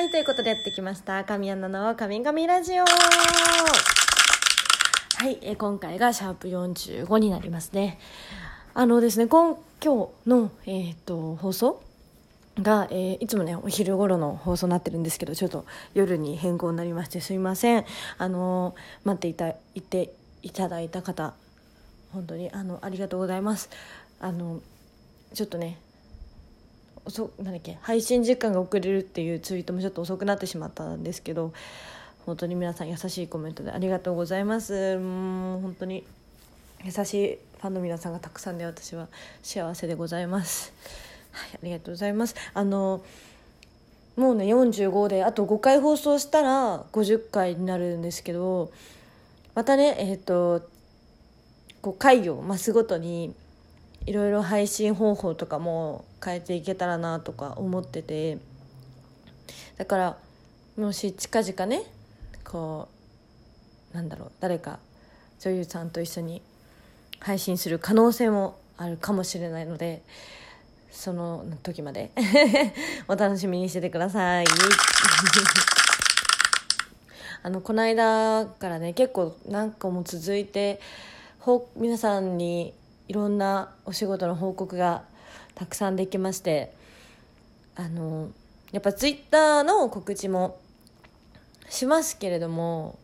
はい、ということでやってきました。神アナの神々ラジオ。はい、えー今回がシャープ45になりますね。あのですね、今今日の、えー、と放送が、えーいつもねお昼頃の放送になってるんですけどちょっと夜に変更になりましてすいませんあのー待っていたいていただいた方本当にあのありがとうございますあのちょっとね遅なんだっけ配信時間が遅れるっていうツイートもちょっと遅くなってしまったんですけど本当に皆さん優しいコメントでありがとうございますもう本当に優しいファンの皆さんがたくさんで私は幸せでございます。はい、ありがとうございます。あのもうね45であと5回放送したら50回になるんですけどまたねえっ、とこう回を増すごとにいろいろ配信方法とかも変えていけたらなとか思っててだからもし近々ねこうなんだろう誰か女優さんと一緒に配信する可能性もあるかもしれないのでその時まで お楽しみにしててください。あのこの間からね結構何個も続いて皆さんにいろんなお仕事の報告がたくさんできましてあのやっぱツイッターの告知もしますけれども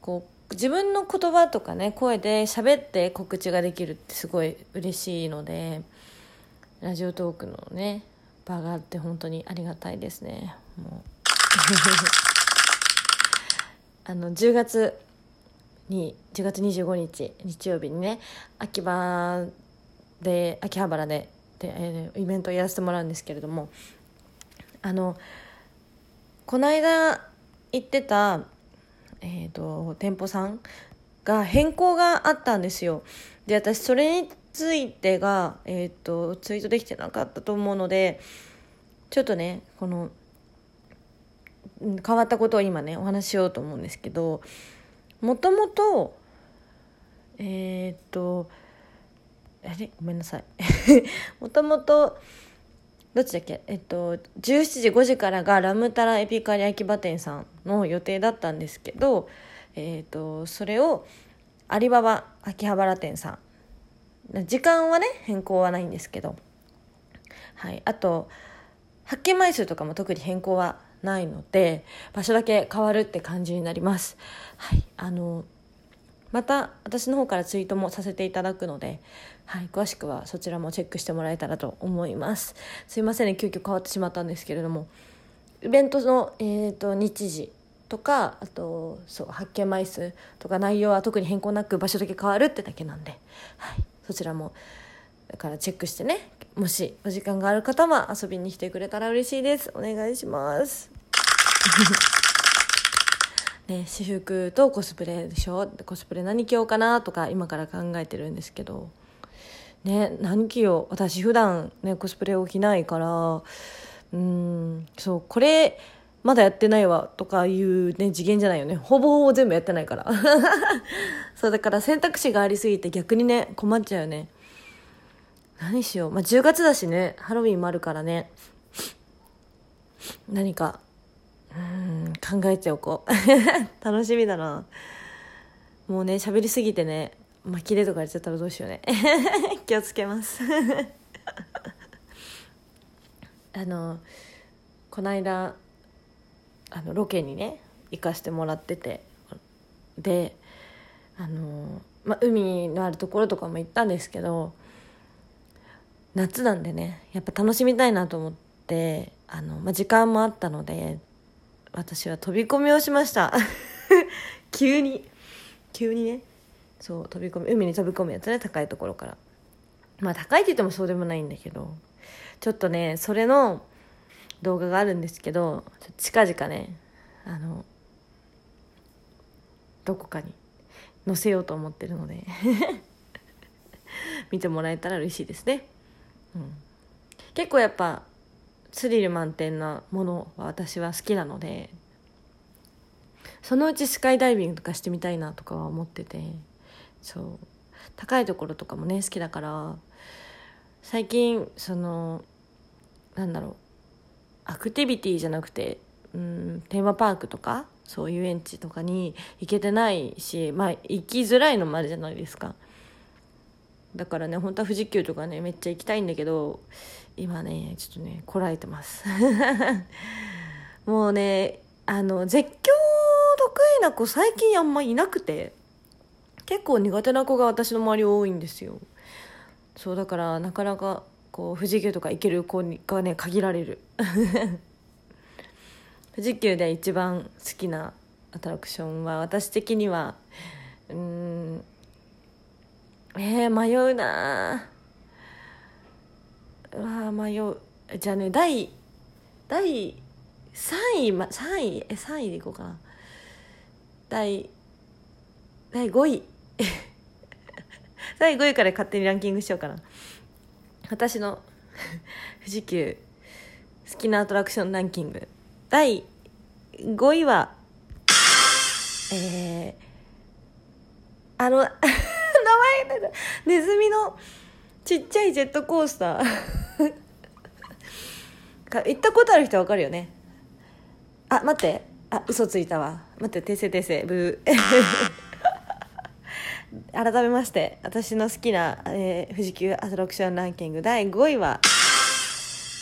こう自分の言葉とかね声で喋って告知ができるってすごい嬉しいのでラジオトークのね場があって本当にありがたいですね。もう。あの10月に10月25日日曜日にね秋葉で秋葉原でで、えーイベントをやらせてもらうんですけれどもあのこの間行ってた、えー、と店舗さんが変更があったんですよ。で私それについてが、えー、とツイートできてなかったと思うのでちょっとねこの変わったことを今ねお話ししようと思うんですけどもともとえっ、とあれ？ごめんなさい。もともとどっちだっけ？えっと17時5時からがラムタラエピカリ秋葉店さんの予定だったんですけど、えっとそれをアリババ秋葉原店さん。時間はね変更はないんですけど。はい。あと発見枚数とかも特に変更はないので場所だけ変わるって感じになります。はい。あのまた私の方からツイートもさせていただくので、はい、詳しくはそちらもチェックしてもらえたらと思います。すいませんね急遽変わってしまったんですけれども。イベントの、えー、と日時とかあとそう発見枚数とか内容は特に変更なく場所だけ変わるってだけなんで、はい、そちらもだからチェックしてねもしお時間がある方は遊びに来てくれたら嬉しいです。お願いします。ね、私服とコスプレでしょ？コスプレ何着ようかなとか今から考えてるんですけど。ね何着よう？私普段ねコスプレを着ないから。うんそうこれまだやってないわとかいうね次元じゃないよね。ほぼほぼ全部やってないから。そうだから選択肢がありすぎて逆にね困っちゃうよね。何しよう？まあ10月だしねハロウィンもあるからね。何かうん考えておこう。楽しみだな。もうね喋りすぎてね巻きでとか言っちゃったらどうしようね。気をつけます。あのこの間あのロケにね行かしてもらってて。であの、ま、海のあるところとかも行ったんですけど夏なんでねやっぱ楽しみたいなと思ってあの、ま、時間もあったので私は飛び込みをしました。急に。急にね。そう飛び込み海に飛び込むやつね。高いところから。まあ高いって言ってもそうでもないんだけど。ちょっとねそれの動画があるんですけど近々ねあのどこかに載せようと思ってるので。見てもらえたら嬉しいですね、うん、結構やっぱスリル満点なものは私は好きなのでそのうちスカイダイビングとかしてみたいなとかは思っててそう。高いところとかもね好きだから最近そのなんだろう。アクティビティじゃなくてうんテーマパークとかそういう園地とかに行けてないしまあ行きづらいのもあるじゃないですか。だからね本当は富士急とかねめっちゃ行きたいんだけど今ねちょっとねこらえてます。もうねあの絶叫得意な子最近あんまいなくて結構苦手な子が私の周り多いんですよ。そうだからなかなかこう富士急とか行ける子がね限られる。富士急で一番好きなアトラクションは私的にはうんえー、迷うな。うわ迷う。じゃあね第第3位、ま、3位？え3位でいこうかな。第第5位。第5位から勝手にランキングしようかな。私の 富士急好きなアトラクションランキング。第5位はえー、あの 名前だネズミのちっちゃいジェットコースター。か行ったことある人は分かるよね。あ待って。あ嘘ついたわ。待って訂正訂正。ブー。改めまして。私の好きな、えー、富士急アトラクションランキング。第5位は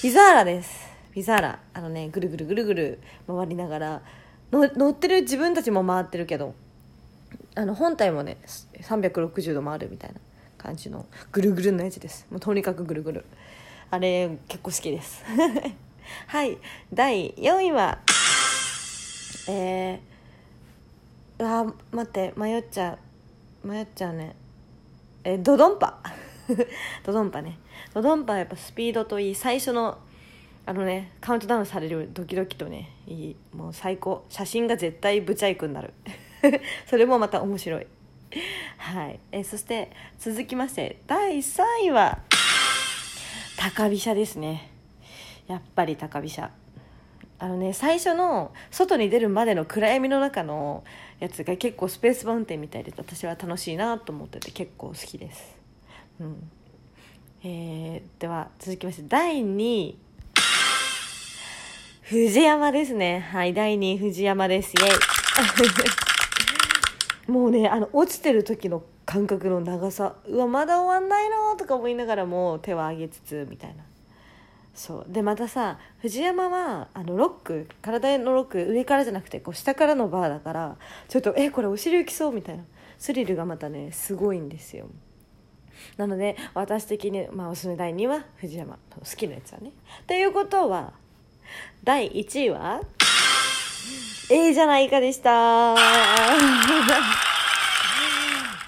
ピザーラです。ピザーラ。あのねぐるぐるぐるぐる回りながら乗ってる自分たちも回ってるけど。あの本体もね360度回るみたいな感じのぐるぐるのやつです。もうとにかくぐるぐる。あれ結構好きです。はい。第4位はえー、うわ待って迷っちゃう。迷っちゃうね。えドドンパ。ドドンパね。ドドンパはやっぱスピードといい最初のあのねカウントダウンされるドキドキとねいいもう最高。写真が絶対ブチャイクになる。それもまた面白い。はい。えそして続きまして第3位は高飛車ですね。やっぱり高飛車。あのね最初の外に出るまでの暗闇の中のやつが結構スペースマウンテンみたいで私は楽しいなと思ってて結構好きです。うん。えー、では続きまして第2位。藤山ですね。はい第2位藤山です。イエイ。もうねあの落ちてる時の感覚の長さうわまだ終わんないのとか思いながらも手を上げつつみたいな。そう。でまたさ藤山はあのロック体のロック上からじゃなくてこう下からのバーだからちょっとえこれお尻浮きそうみたいな。スリルがまたねすごいんですよ。なので私的に、まあ、おすすめ第2位は藤山好きなやつはね。ということは第1位は A じゃないかでした。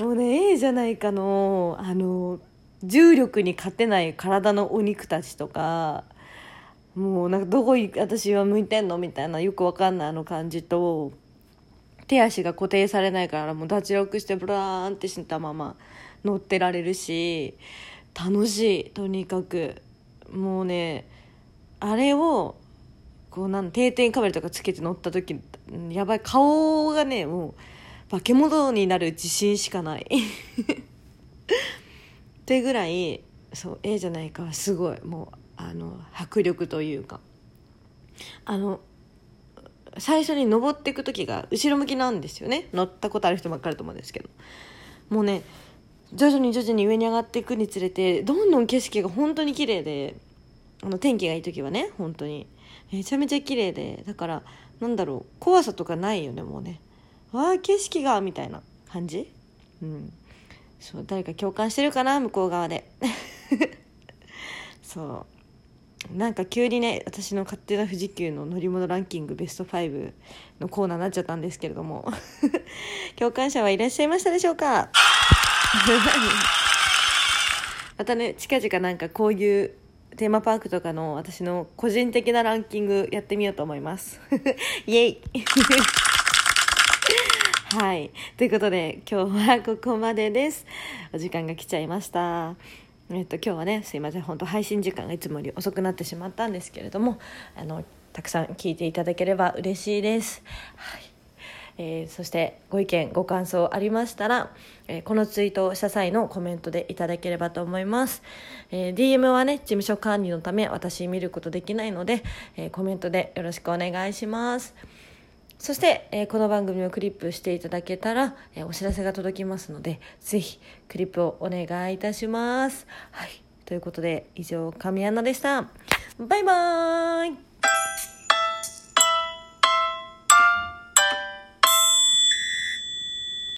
もうね A じゃないかのあの重力に勝てない体のお肉たちとかもうなんかどこ私は向いてんのみたいなよくわかんないあの感じと手足が固定されないからもう脱力してブラーンってしたまま乗ってられるし楽しいとにかく。もうねあれをこうなん定点カメラとかつけて乗った時やばい顔がねもう化け物になる自信しかない。ってぐらいそう A じゃないかすごいもうあの迫力というか。あの最初に登っていく時が後ろ向きなんですよね。乗ったことある人ばっかりと思うんですけど。もうね徐々に徐々に上に上がっていくにつれてどんどん景色が本当に綺麗であの天気がいい時はね本当に。めちゃめちゃ綺麗でだからなんだろう怖さとかないよねもうね。わあ景色がみたいな感じ。うん。そう誰か共感してるかな向こう側で。そう。なんか急にね私の勝手な富士急の乗り物ランキングベスト5のコーナーになっちゃったんですけれども。共感者はいらっしゃいましたでしょうか？またね近々なんかこういうテーマパークとかの私の個人的なランキングやってみようと思います イエイ はい。ということで、今日はここまでです。お時間が来ちゃいました。えっと、今日はね、すいません。本当配信時間がいつもより遅くなってしまったんですけれども、あの、たくさん聞いていただければ嬉しいです。はい。えー、そしてご意見ご感想ありましたら、えー、このツイートをした際のコメントでいただければと思います、えー、DM はね事務所管理のため私見ることできないので、えコメントでよろしくお願いします。そして、えこの番組をクリップしていただけたら、えお知らせが届きますのでぜひクリップをお願いいたします。はい。ということで以上神アナでした。バイバーイ。